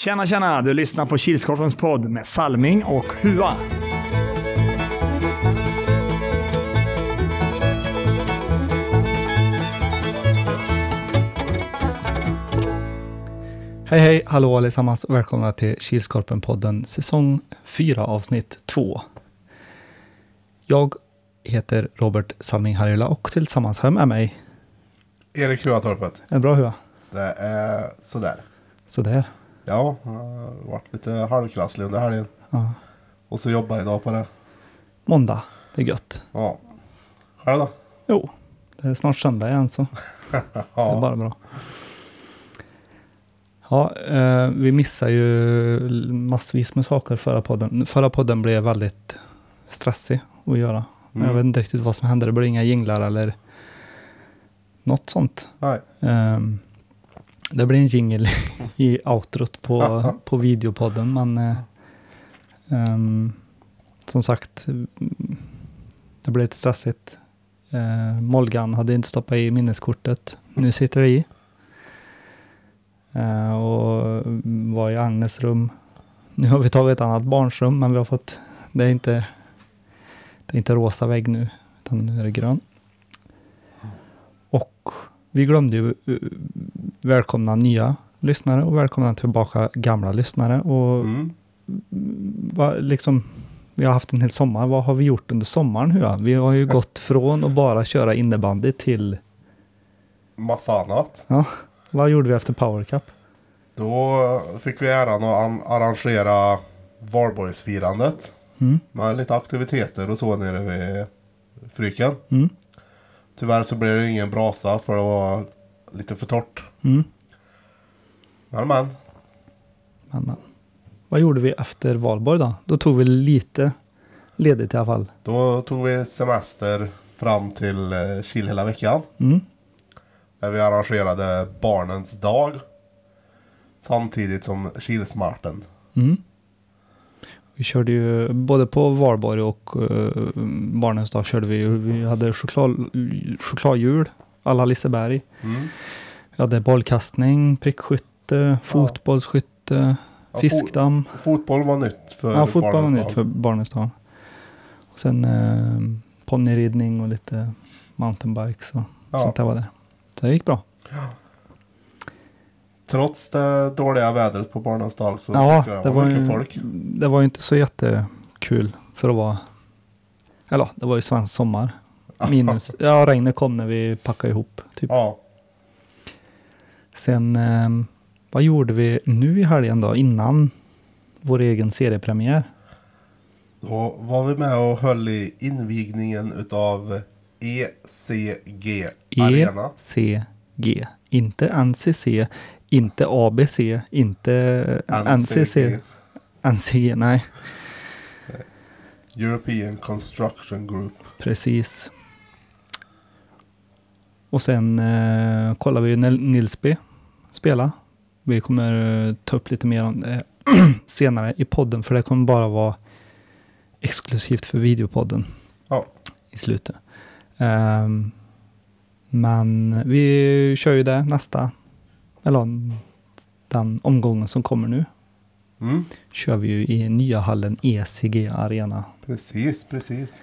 Tjena, tjena! Du lyssnar på Kilskorpens podd med Salming och Hua. Hej, hej, hallå allesammans och välkomna till Kilskorpen-podden säsong 4 avsnitt 2. Jag heter Robert Salming Harjula och tillsammans har jag med mig... Erik Huatorpet. Är det bra Hua? Det är sådär. Sådär. Ja, jag har varit lite halvkrasslig under helgen. Ja. Och så jobbar jag idag på det. Måndag, det är gött. Ja. Själv då? Jo, det är snart söndag igen så det är Ja. bara bra. Ja, eh, vi missar ju massvis med saker förra podden. Förra podden blev väldigt stressig att göra. Mm. Jag vet inte riktigt vad som hände. Det blev inga jinglar eller något sånt. Nej. Ehm, det blir en jingle i outrot på, på videopodden, men eh, ehm, som sagt, det blev lite stressigt. Uh, Molgan hade inte stoppat i minneskortet. Nu sitter det i. Eh, och var i Agnes rum. Nu har vi tagit ett annat barnsrum, men vi har fått, det är inte, det är inte rosa vägg nu, utan nu är det grön. Vi glömde ju eh, välkomna nya lyssnare och välkomna tillbaka gamla lyssnare. Och Mm. vad, liksom, vi har haft en hel sommar. Vad har vi gjort under sommaren? Hua? Vi har ju gått från att bara köra innebandy till, Massa annat. ja, vad gjorde vi efter Power Cup? Då fick vi äran att an- arrangera Valborgsfirandet. Mm, Med lite aktiviteter och så nere vid Fryken. mm, Tyvärr så blev det ingen brasa för det var lite för torrt. mm. Men men. Men, men. Vad gjorde vi efter valborg då? Då tog vi lite ledigt i alla fall. Då tog vi semester fram till eh, Kil hela veckan. Mm, Där vi arrangerade Barnens dag. Samtidigt som Kilsmarten. mm. Vi körde ju både på valborg och uh, barnens dag körde vi. Vi hade choklad, chokladhjul, alla Liseberg. Mm. Vi hade bollkastning, prickskytte, fotbollsskytte, Ja, fiskdamm. fo- fotboll var nytt för Ja, fotboll var nytt för barnens dag. Och sen eh, ponnyridning och lite mountainbikes och Ja. sånt där var det. Så det gick bra. Trots det dåliga vädret på Barnens dag så Ja, det var, mycket ju, folk. det var ju inte så jättekul för att vara... Eller det var ju svensk sommar. Minus, ja regnet kom när vi packade ihop. Typ. Ja, Sen, eh, vad gjorde vi nu i helgen då? Innan vår egen seriepremiär? då var vi med och höll i invigningen utav ECG Arena. ECG. Inte NCC, inte ABC, inte NCC. NCG, nej. European Construction Group. Precis. Och sen eh, kollar vi ju när Nilsby spela. Vi kommer eh, ta upp lite mer om det senare i podden, för det kommer bara vara exklusivt för videopodden Ja, i slutet. Ehm, men vi kör ju det nästa, eller den omgången som kommer nu, mm. kör vi ju i nya hallen ECG Arena. precis, precis.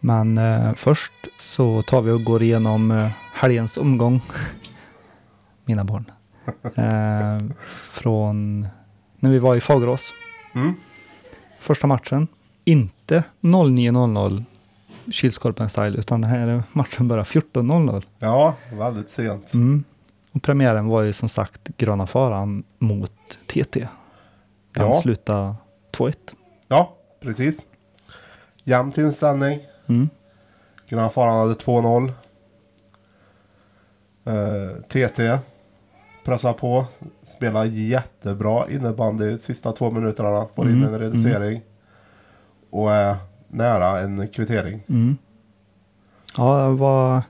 Men eh, först så tar vi och går igenom eh, helgens omgång. Mina barn. Eh, från när vi var i Fagerås. Mm. Första matchen. Inte 09.00 Kilskorpen style utan den här matchen börjar 14.00. Ja, väldigt sent. Mm. Premiären var ju som sagt Gröna Faran mot TT. Den Ja. slutade 2-1. Ja, precis. Jämn inställning. Mm. Gröna Faran hade 2-0. Eh, TT pressar på. Spelar jättebra innebandy sista två minuterna. Får in Mm, en reducering. Och är nära en kvittering. Mm. Ja, det var...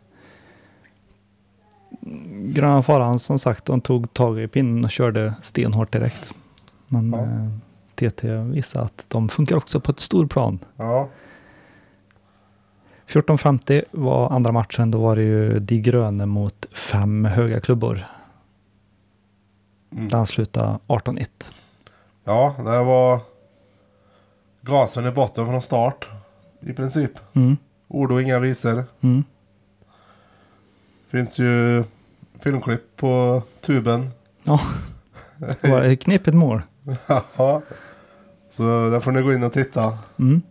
Gröna Faran som sagt, de tog tag i pinnen och körde stenhårt direkt. Men Ja. eh, TT visade att de funkar också på ett storplan. Ja, 14.50 var andra matchen. Då var det ju De Gröne mot fem höga klubbor. Mm. Den slutade 18-1. Ja, det var gasen i botten från start. I princip. Mm. Ord och inga visor. Mm. Finns ju filmklipp på tuben. Ja, det var knepigt mål. Ja. Så där får ni gå in och titta. Mm.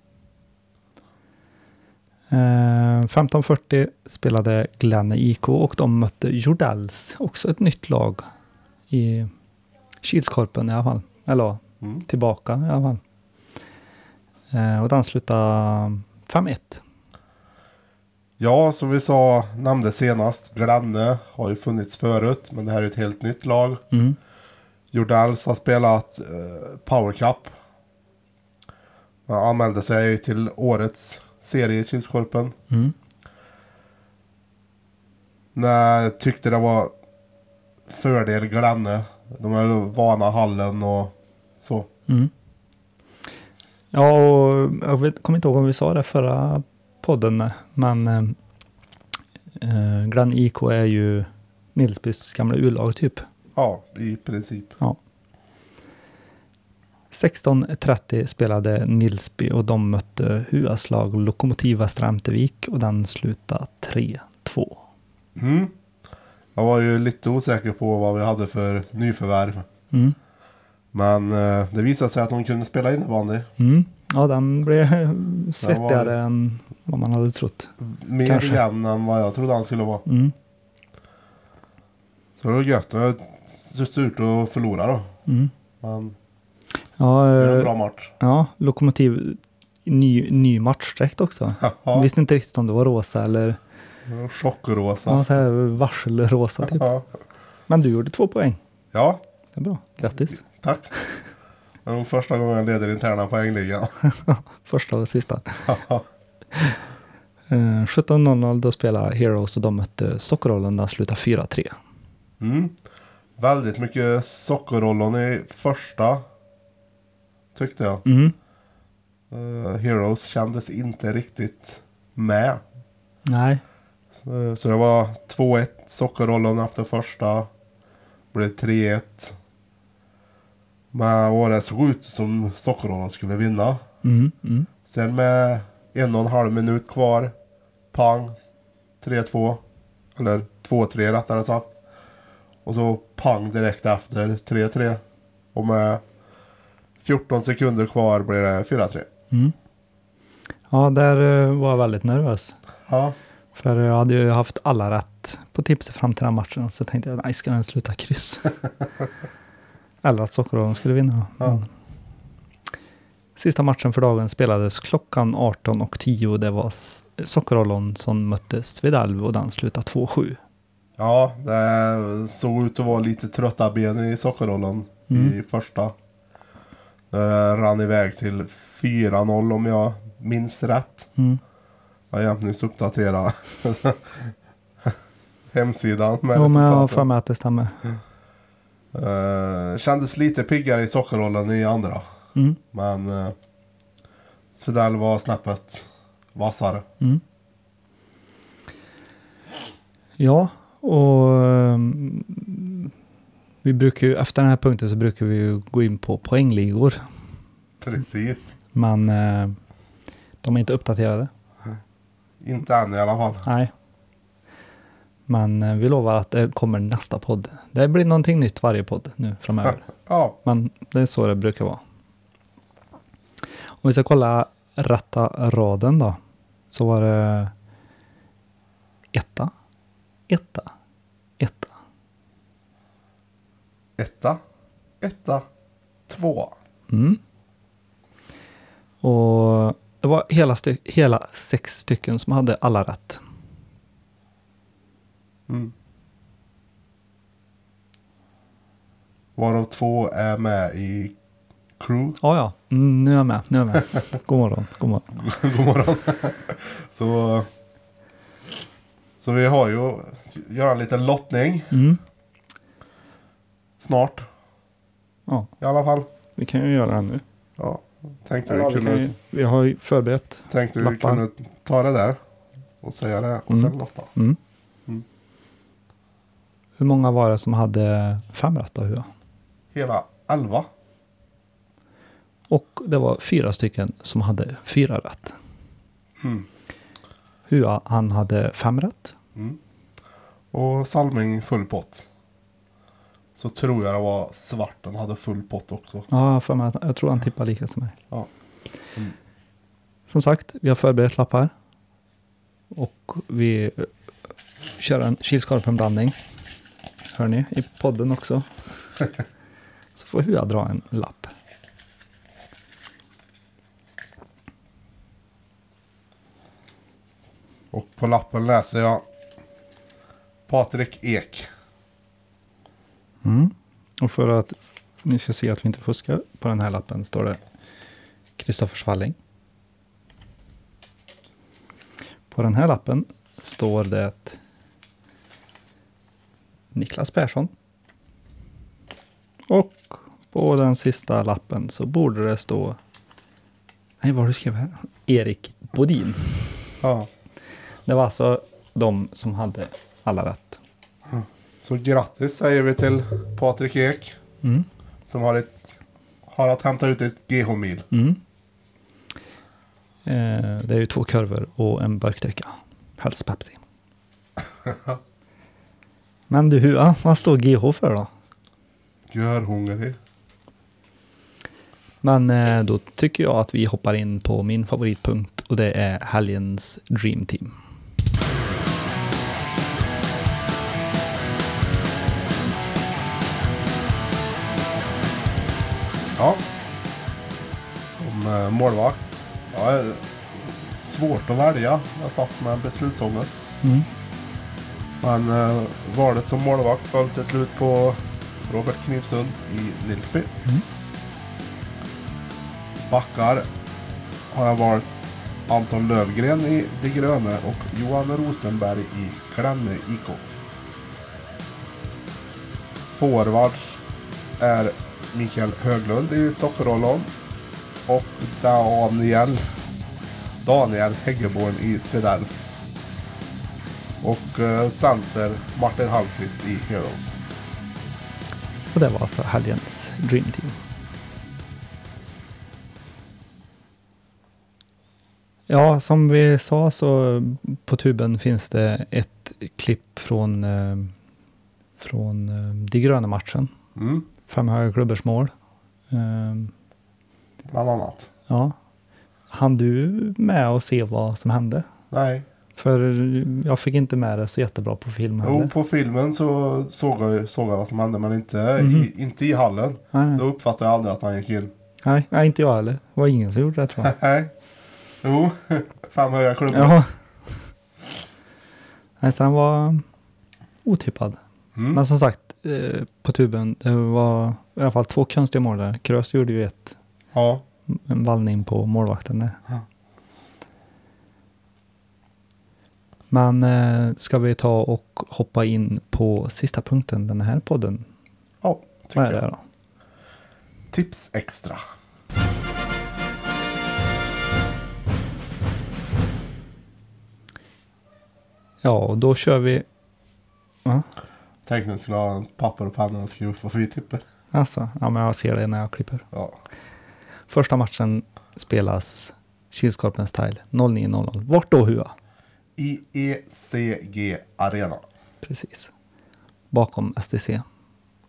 Eh, 15.40 spelade Glenne IK och de mötte Jordells, också ett nytt lag i Kilskorpen i alla fall. Eller Mm. tillbaka i alla fall. Eh, och den slutade 5-1. Ja, som vi sa, nämnde senast. Glenne har ju funnits förut, men det här är ett helt nytt lag. Mm. Jordells har spelat eh, Power Cup. Han anmälde sig till årets serie i Kilskorpen. Mm. När jag tyckte det var fördel Glenne. De är vana hallen och så. Mm. Ja, och jag vet, kommer inte ihåg om vi sa det förra podden, men eh, Glenn IK är ju Nilsbys gamla U-lag typ. Ja, i princip. 16.30 spelade Nilsby och de mötte HUAs lag Lokomotiva Strämtevik och den slutade 3-2. Mm. Jag var ju lite osäker på vad vi hade för nyförvärv. Mm. Men eh, det visade sig att de kunde spela innebandy. Mm. Ja, den blev svettigare än vad man hade trott. Mer Kanske. jämn än vad jag trodde han skulle vara. Mm. Så det var gött. Det var surt att förlora då. Mm. Men Ja, det var en eh, bra match. ja, Lokomotiv, ny, ny matchsträckt också. Ja, Visste inte riktigt om det var rosa eller var chockrosa. ja, så här varselrosa typ. Men du gjorde två poäng. ja, Det är bra. Grattis. tack. Det nog första gången jag leder interna poängligan. Första och sista. Eh, 17.00 då spelade Heroes och de mötte Sockerrollen. Den slutade 4-3. Mm. Väldigt mycket sockerrollon i första. Tyckte jag. Mm. Eh, Heroes kändes inte riktigt med. Nej. Så, så det var 2-1 sockerrollon efter första. Blev 3-1. Men det såg ut som sockerrollon skulle vinna. Mm. Mm. Sen med en och en halv minut kvar. Pang. 3-2. Eller 2-3 rättare sagt. Och så pang direkt efter 3-3. Och med 14 sekunder kvar blir det 4-3. Mm. Ja, där eh, var jag väldigt nervös. Ja. För jag hade ju haft alla rätt på tipset fram till den matchen. Så tänkte jag, nej, ska den sluta kryss? Eller att Sockerrollen skulle vinna. Ja. Sista matchen för dagen spelades klockan 18.10. Det var S- Sockerrollen som mötte Svedalv och den slutade 2-7. Ja, det såg ut att vara lite trötta ben i sockerrollen i Mm. första. Det rann iväg till 4-0 om jag minns rätt. Mm. Jag har jämt nyss uppdaterat hemsidan med Jo, men jag har för mig att det stämmer. Eh, kändes lite piggare i sockerrollen i andra. Mm. Men uh, Svedell var snäppet vassare. Mm. Ja, och ehm, vi brukar ju, efter den här punkten så brukar vi ju gå in på poängligor. Precis. Men eh, de är inte uppdaterade. Inte än i alla fall. Nej. Men eh, vi lovar att det kommer nästa podd. Det blir någonting nytt varje podd nu framöver. Ja, Men det är så det brukar vara. Om vi ska kolla rätta raden då. Så var det etta, etta, etta. etta, etta, två. Mm. Och det var hela, hela sex stycken som hade alla rätt. Mm. Varav två är med i crew. Ja, ja, mm, nu är jag med. Nu är jag med. God morgon, god morgon. God morgon. så, så vi har ju göra en liten lottning Mm. snart. Ja, I alla fall. vi kan ju göra det nu. Ja, tänkte Ja, vi vi, kunde, ju, vi har ju förberett. tänkte vi lappar. kunde ta det där. Och säga det och Mm. sen lotta. Mm. Hur många var det som hade fem rätt då? Hela elva. Och det var fyra stycken som hade fyra rätt. Mm. Hua, han hade fem rätt. Mm. Och Salming full pott. Så tror jag det var Svarten hade full pott också. Ja, för mig, jag tror han tippade lika som mig. Ja. Mm. Som sagt, vi har förberett lappar. Och vi eh, kör en kilskorpenblandning. Hör ni? I podden också. Så får Hua dra en lapp. Och på lappen läser jag Patrik Ek. Mm. Och för att ni ska se att vi inte fuskar, på den här lappen står det Kristoffer Svalling. På den här lappen står det Niklas Persson. Och på den sista lappen så borde det stå Nej, vad har du skrivit här? Erik Bodin. Ja. Det var alltså de som hade alla rätt. Så grattis säger vi till Patrik Ek. Mm. Som har, ett, har att hämta ut ett GH-mil. Mm. Eh, det är ju två kurvor och en burkdricka. Helst Pepsi. Men du, vad står GH för då? Görhungrig. Men eh, då tycker jag att vi hoppar in på min favoritpunkt och det är helgens Dream Team. Ja. Som eh, målvakt. Ja, eh, svårt att välja. Jag satt med beslutsångest. Mm. Men eh, valet som målvakt föll till slut på Robert Knivsund i Nilsby. Mm. Backar har jag valt Anton Lövgren i De Gröne och Johan Rosenberg i Glenne IK. Forwards är Mikael Höglund i Sockerollon och Daniel, Daniel Häggeborn i Svedell. Och eh, center Martin Hallqvist i Heroes. Och det var alltså helgens Dream Team. Ja, som vi sa så på tuben finns det ett klipp från, eh, från eh, De gröna matchen. Mm, Fem höga klubbors mål. Eh, bland annat. ja. Han du med och se vad som hände? Nej. För jag fick inte med det så jättebra på film Jo, på filmen så såg jag, såg jag vad som hände men inte, Mhm. i, inte i hallen. Nej, Då nej. uppfattade jag aldrig att han gick in. nej, nej, inte jag heller. Det var ingen som gjorde det tror jag. Nej. Jo, fem höga klubbor. Ja. Nej, så han var otippad. Mm. Men som sagt, eh, på tuben, det var i alla fall två konstiga mål där. Krös gjorde ju ett, Ja. en vallning på målvakten där. Ja. Men eh, ska vi ta och hoppa in på sista punkten den här podden? Ja, tycker Vad är jag. det då? Tips extra. Ja, och då kör vi... Va? Tänkte jag skulle ha en papper och penna och skriva upp vad vi tippar. Alltså, ja men jag ser det när jag klipper. Ja. Första matchen spelas Kilskorpen Style 09.00. Vart då Hua? I ECG Arena. Precis. Bakom STC.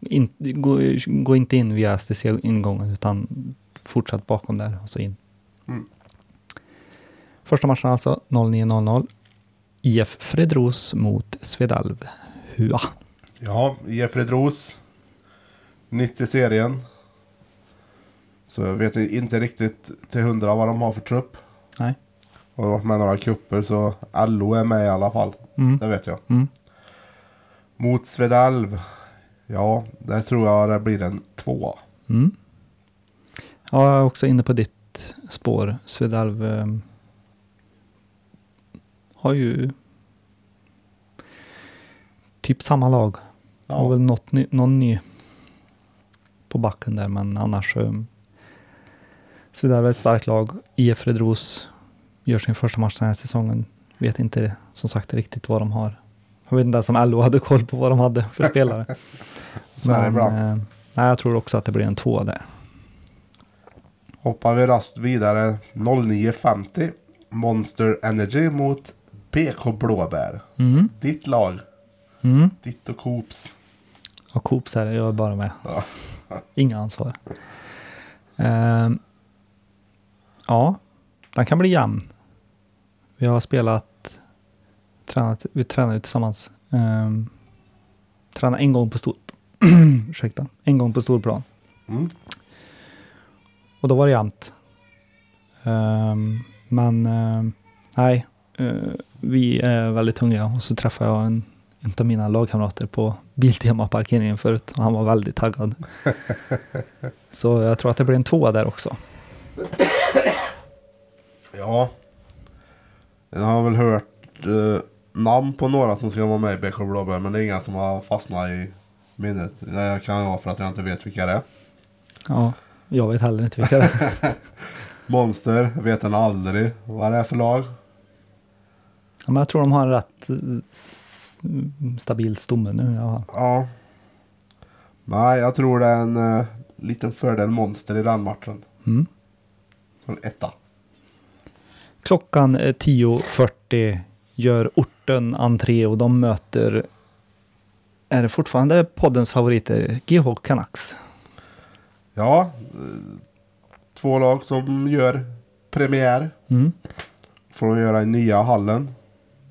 In, gå, gå inte in via STC-ingången utan fortsätt bakom där och så in. Mm. Första matchen alltså 09.00. IF Fredros mot Svedalv Hua. Ja, IF Redros. 90 serien. Så jag vet inte riktigt till hundra vad de har för trupp. Nej. Och har varit med i några kupper så LO är med i alla fall. Mm. Det vet jag. Mm. Mot Svedalv. Ja, där tror jag det blir en tvåa. Mm. Ja, jag är också inne på ditt spår. Svedalv eh, har ju typ samma lag. Har Ja, väl något ny, någon ny på backen där, men annars eh, Svedalv är ett starkt lag. IF Redros gör sin första match den här säsongen. Vet inte som sagt riktigt vad de har. Jag vet inte ens om LO hade koll på vad de hade för spelare. så är det ibland. eh, nej, jag tror också att det blir en två där. hoppar vi raskt vidare 09.50. Monster Energy mot BK Blåbär. Mm. Ditt lag. Mm. Ditt och Coops. Och Coops är det, jag är bara med. Ja. Inga ansvar. Ehm, ja, den kan bli jämn. Vi har spelat, tränat, vi tränade tillsammans. Um, tränade en gång på stor, ursäkta, en gång på storplan. Mm. Och då var det jämnt. Ehm, men ehm, nej, eh, vi är väldigt hungriga. Och så träffade jag en, en av mina lagkamrater på Biltema-parkeringen förut. Och han var väldigt taggad. så jag tror att det blir en tvåa där också. Ja. Jag har väl hört eh, namn på några som ska vara med i BK Blåbär. Men det är inga som har fastnat i minnet. Det kan vara för att jag inte vet vilka det är. Ja, jag vet heller inte vilka det är. Monster vet en aldrig vad det är för lag. Ja, men jag tror de har en rätt eh, stabil stomme nu. Ja. Ja. Nej, jag tror det är en uh, liten fördel Monster i den matchen. Mm. En etta. Klockan är 10.40 gör orten entré och de möter, är det fortfarande poddens favoriter, GH Canucks? Ja. eh, Två lag som gör premiär. Mm. Får de göra i nya hallen.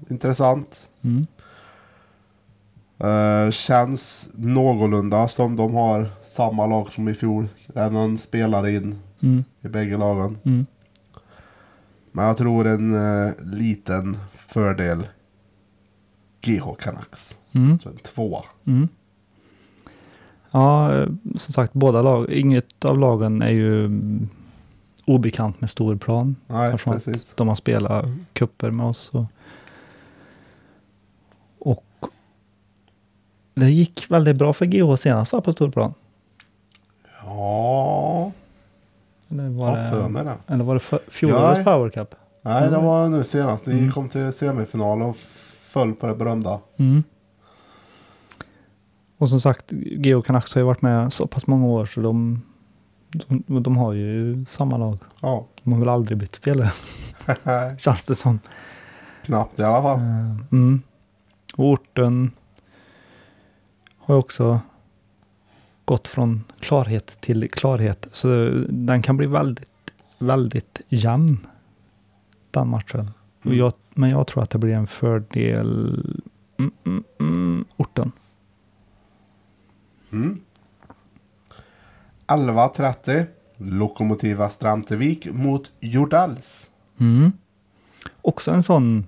Intressant. Mm. Eh, känns någorlunda som de har samma lag som i fjol. Det är någon spelare in Mm. i bägge lagen. Mm. Men jag tror en eh, liten fördel GH Canucks. Mm. Så en tvåa. Mm. Ja, eh, som sagt, båda lag, inget av lagen är ju mm, obekant med storplan. Nej, Eftersom att precis. De har spelat kupper med oss. Och, och det gick väldigt bra för GH senast på storplan. Ja, Eller var har för mig det. eller var det fjolårets. Power Cup? Nej, det var nu senast. Vi Mm. kom till semifinal och föll på det berömda. Mm. Och som sagt, GH Canucks har ju varit med så pass många år så de, de, de har ju samma lag. Ja, De har väl aldrig bytt spelare, känns det som. knappt i alla fall. Eh, Mm. Och orten har ju också gått från klarhet till klarhet. Så den kan bli väldigt, väldigt jämn, den matchen. Mm. jag, men jag tror att det blir en fördel mm, mm, mm, orten. Mm. 11.30. Lokomotiva Strantevik mot Jordals. Mm. Också en sån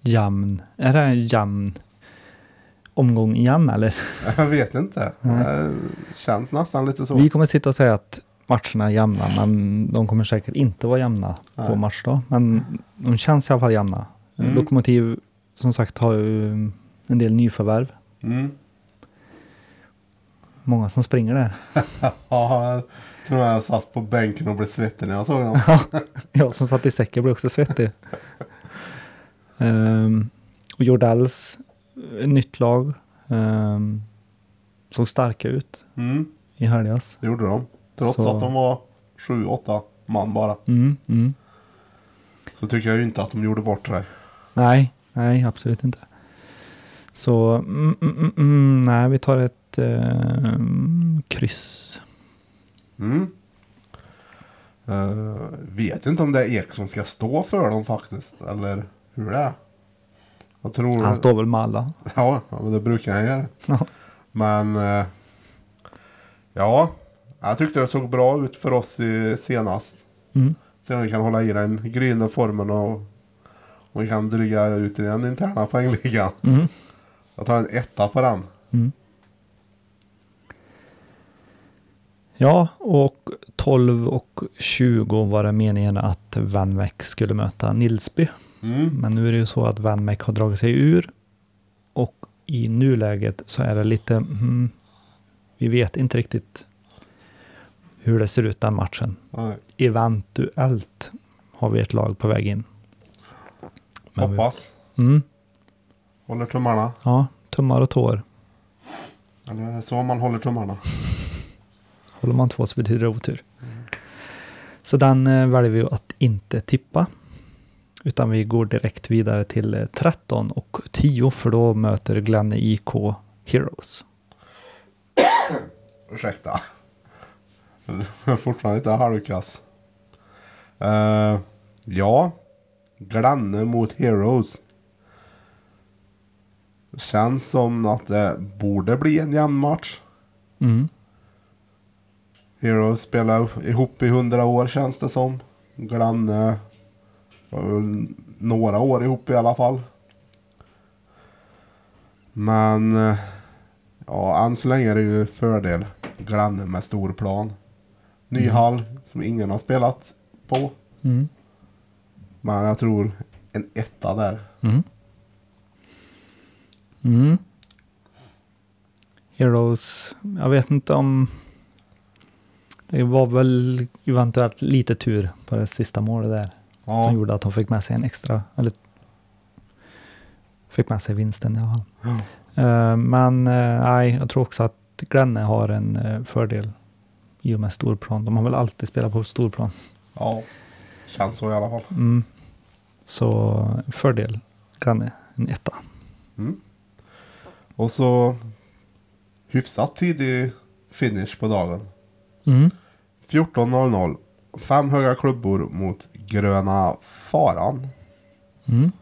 jämn, är det en jämn omgång igen eller? Jag vet inte. Det känns nästan lite så. Vi kommer sitta och säga att matcherna är jämna, men de kommer säkert inte vara jämna på Nej. matchdag. Men de känns i alla fall jämna. Mm. Lokomotiv, som sagt, har ju en del nyförvärv. Mm. Många som springer där. Ja, jag tror jag satt på bänken och blev svettig när jag såg dem. Jag som satt i säcken blev också svettig. Ehm, och Jordals, eh, nytt lag, um, såg starka ut Mm, i helgas. det gjorde de. Trots Så- att de var sju, åtta man bara. Mm, mm. Så tycker jag ju inte att de gjorde bort sig. Nej, nej, absolut inte. Så, mm, mm, mm, mm, nej, vi tar ett eh, kryss. Mm. Eh, vet inte om det är Ek som ska stå för dem faktiskt. Eller hur det är. Jag tror... Han står väl med alla. Ja, men det brukar han göra. Men... eh, ja. Jag tyckte det såg bra ut för oss i senast. Mm. Om vi kan hålla i den gryende formen och... Och vi kan dryga ut i den interna poängligan. Mm. Jag tar en etta på den. Mm. Ja, och 12 och 20 var det meningen att Vanmäck skulle möta Nilsby. Mm. Men nu är det ju så att Vanmäck har dragit sig ur. Och i nuläget så är det lite, mm, vi vet inte riktigt hur det ser ut den matchen. Nej, Eventuellt har vi ett lag på väg in. Men vi- hoppas. Mm, Håller tummarna. ja, tummar och tår. Eller så man håller tummarna. Håller man två så betyder det otur. Så den eh, väljer vi att inte tippa. Utan vi går direkt vidare till eh, 13 och 10 för då möter Glenne IK Heroes. Ursäkta. Jag är fortfarande lite halvkass. Uh, ja. Glenne mot Heroes. Känns som att det borde bli en jämn match. Mm. Heroes spelar ihop i hundra år känns det som. Väl några år ihop i alla fall. Men eh, ja, än så länge är det ju fördel Glenne med stor plan. Ny Mm. hall som ingen har spelat på. Mm. Men jag tror en etta där. Mm. Mm. Heroes, jag vet inte om... Det var väl eventuellt lite tur på det sista målet där. Ja, Som gjorde att de fick med sig en extra, eller fick med sig vinsten i alla fall. Eh, men eh, nej, jag tror också att Glenne har en eh, fördel i och med storplan. De har väl alltid spelat på storplan. ja. Känns så i alla fall. Mm. Så fördel Glenne, en etta. Mm. Och så hyfsat tidig finish på dagen. Mm. 14.00. Fem höga klubbor mot Gröna Faran. Mm.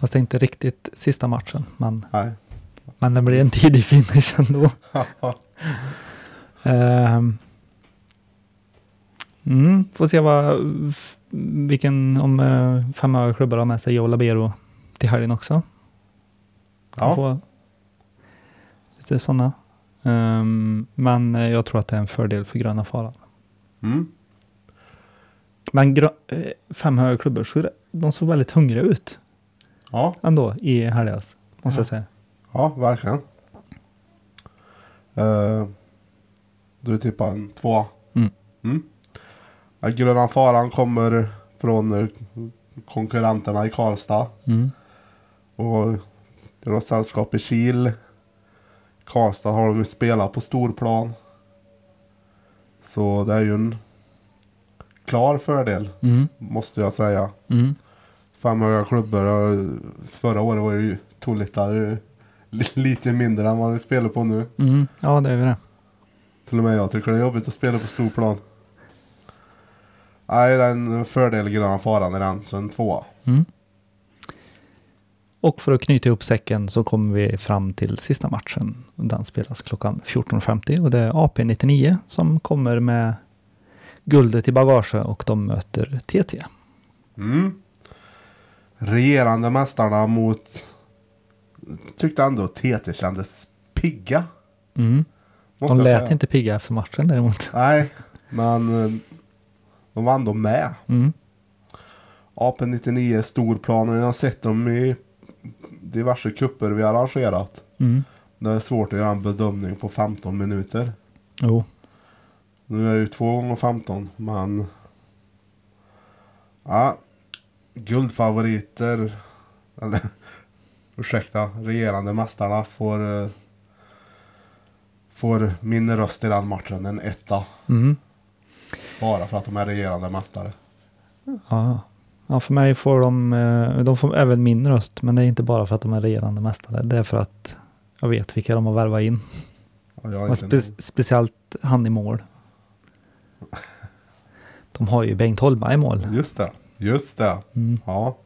Fast det är inte riktigt sista matchen, men, Nej. men det blir en tidig finish ändå. Ehm. Mm, får se vad, vilken, om uh, fem höga klubbar har med sig Joe Labero till helgen också. Ja. få lite sådana. Ehm, men jag tror att det är en fördel för gröna faran. Mm. Men eh, fem höga klubbor, så de såg väldigt hungriga ut ja. ändå i helgas. Måste Ja. jag säga. Ja, verkligen. Uh, du tippar en tvåa. Mm. Mm. Gröna Faran kommer från eh, konkurrenterna i Karlstad. Mm. Och gör sällskap i Kil. Karlstad har de ju spelat på storplan. Så det är ju en klar fördel, Mm. måste jag säga. Mm. Fem höga klubbor. Förra året var det ju Tolita ju li- lite mindre än vad vi spelar på nu. Mm. Ja, det är ju det. Till och med jag tycker det är jobbigt att spela på stor plan. Nej, det är en fördel Gröna Faran i den, så en tvåa. Mm. Och för att knyta ihop säcken så kommer vi fram till sista matchen. Den spelas klockan 14.50 och det är AP99 som kommer med guldet i bagage och de möter TT. Mm. Regerande mästarna mot... Tyckte ändå TT kändes pigga. Mm. måste De lät inte pigga efter matchen däremot. Nej, men eh, de var ändå med. Mm. AP99 storplanen, jag har sett dem i diverse kupper vi har arrangerat. Mm. Det är svårt att göra en bedömning på 15 minuter. Jo. Nu är det ju 2 gånger 15 men... Ja. Guldfavoriter. Eller ursäkta, regerande mästarna får... eh, Får min röst i den matchen, en etta. Mm. Bara för att de är regerande mästare. Ja. ja, för mig får de, eh, de får även min röst, men det är inte bara för att de är regerande mästare. Det är för att jag vet vilka de har värvat in. Inte spe, speciellt han i mål. De har ju Bengt Holma i mål. Just det, just det. Mm. Ja.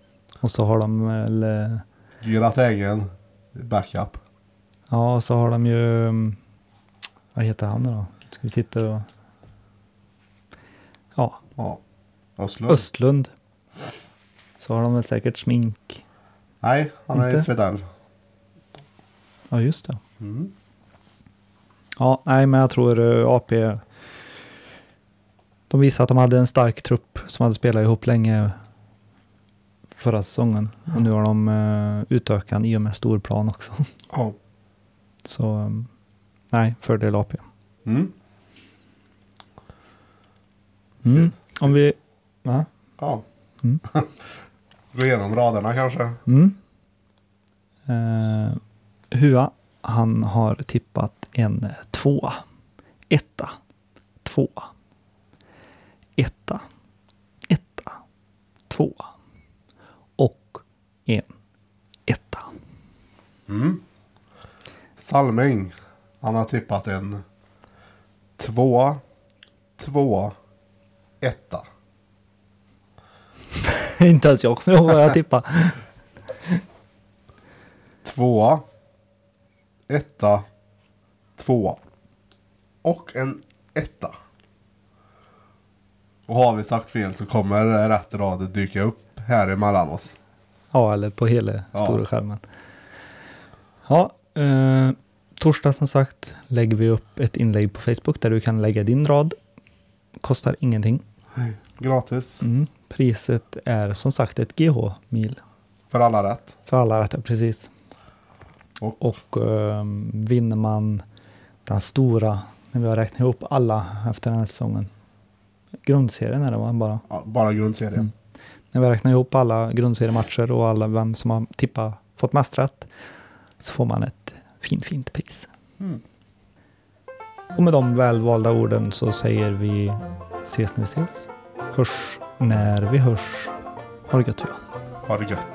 Och så har de väl, eh, Gratängen, backup. ja, så har de ju, mm, vad heter han då? Ska vi titta och, ja, Ja. Östlund. Östlund. Så har de väl säkert smink. Nej, han är i? Svedell. Ja, just det. Mm. Ja, nej, men jag tror eh, AP, de visade att de hade en stark trupp som hade spelat ihop länge förra säsongen. Och nu har de uh, utökat i och med storplan också. Ja. Så um, nej, fördel AP. Mm. Mm. Om vi... Va? Ja. Mm. Gå igenom raderna kanske. Mm. Uh, Hua, han har tippat en tvåa, etta, tvåa, etta, tvåa. Och en etta. Mm. Salming. Han har tippat en tvåa, tvåa, etta. Inte ens jag kommer ihåg vad jag tippade. Tvåa, etta, tvåa. Och en etta. Och har vi sagt fel så kommer rätt rad dyka upp här emellan oss. Ja, eller på hela Ja. stora skärmen. Ja, eh, torsdag som sagt lägger vi upp ett inlägg på Facebook där du kan lägga din rad. Kostar ingenting. Gratis. Mm. Priset är som sagt ett GH-mil För alla rätt. för alla rätter, precis. Och- Och eh, vinner man den stora, när vi har räknat ihop alla efter den här säsongen. Grundserien är det va? Bara. Ja, bara grundserien. Mm. När vi räknar ihop alla grundseriematcher och alla vem som har tippat, fått mest rätt så får man ett fint, fint pris. Mm. Och med de välvalda orden så säger vi ses när vi ses. Hörs när vi hörs. Ha det gött. Ja. Ha det gött.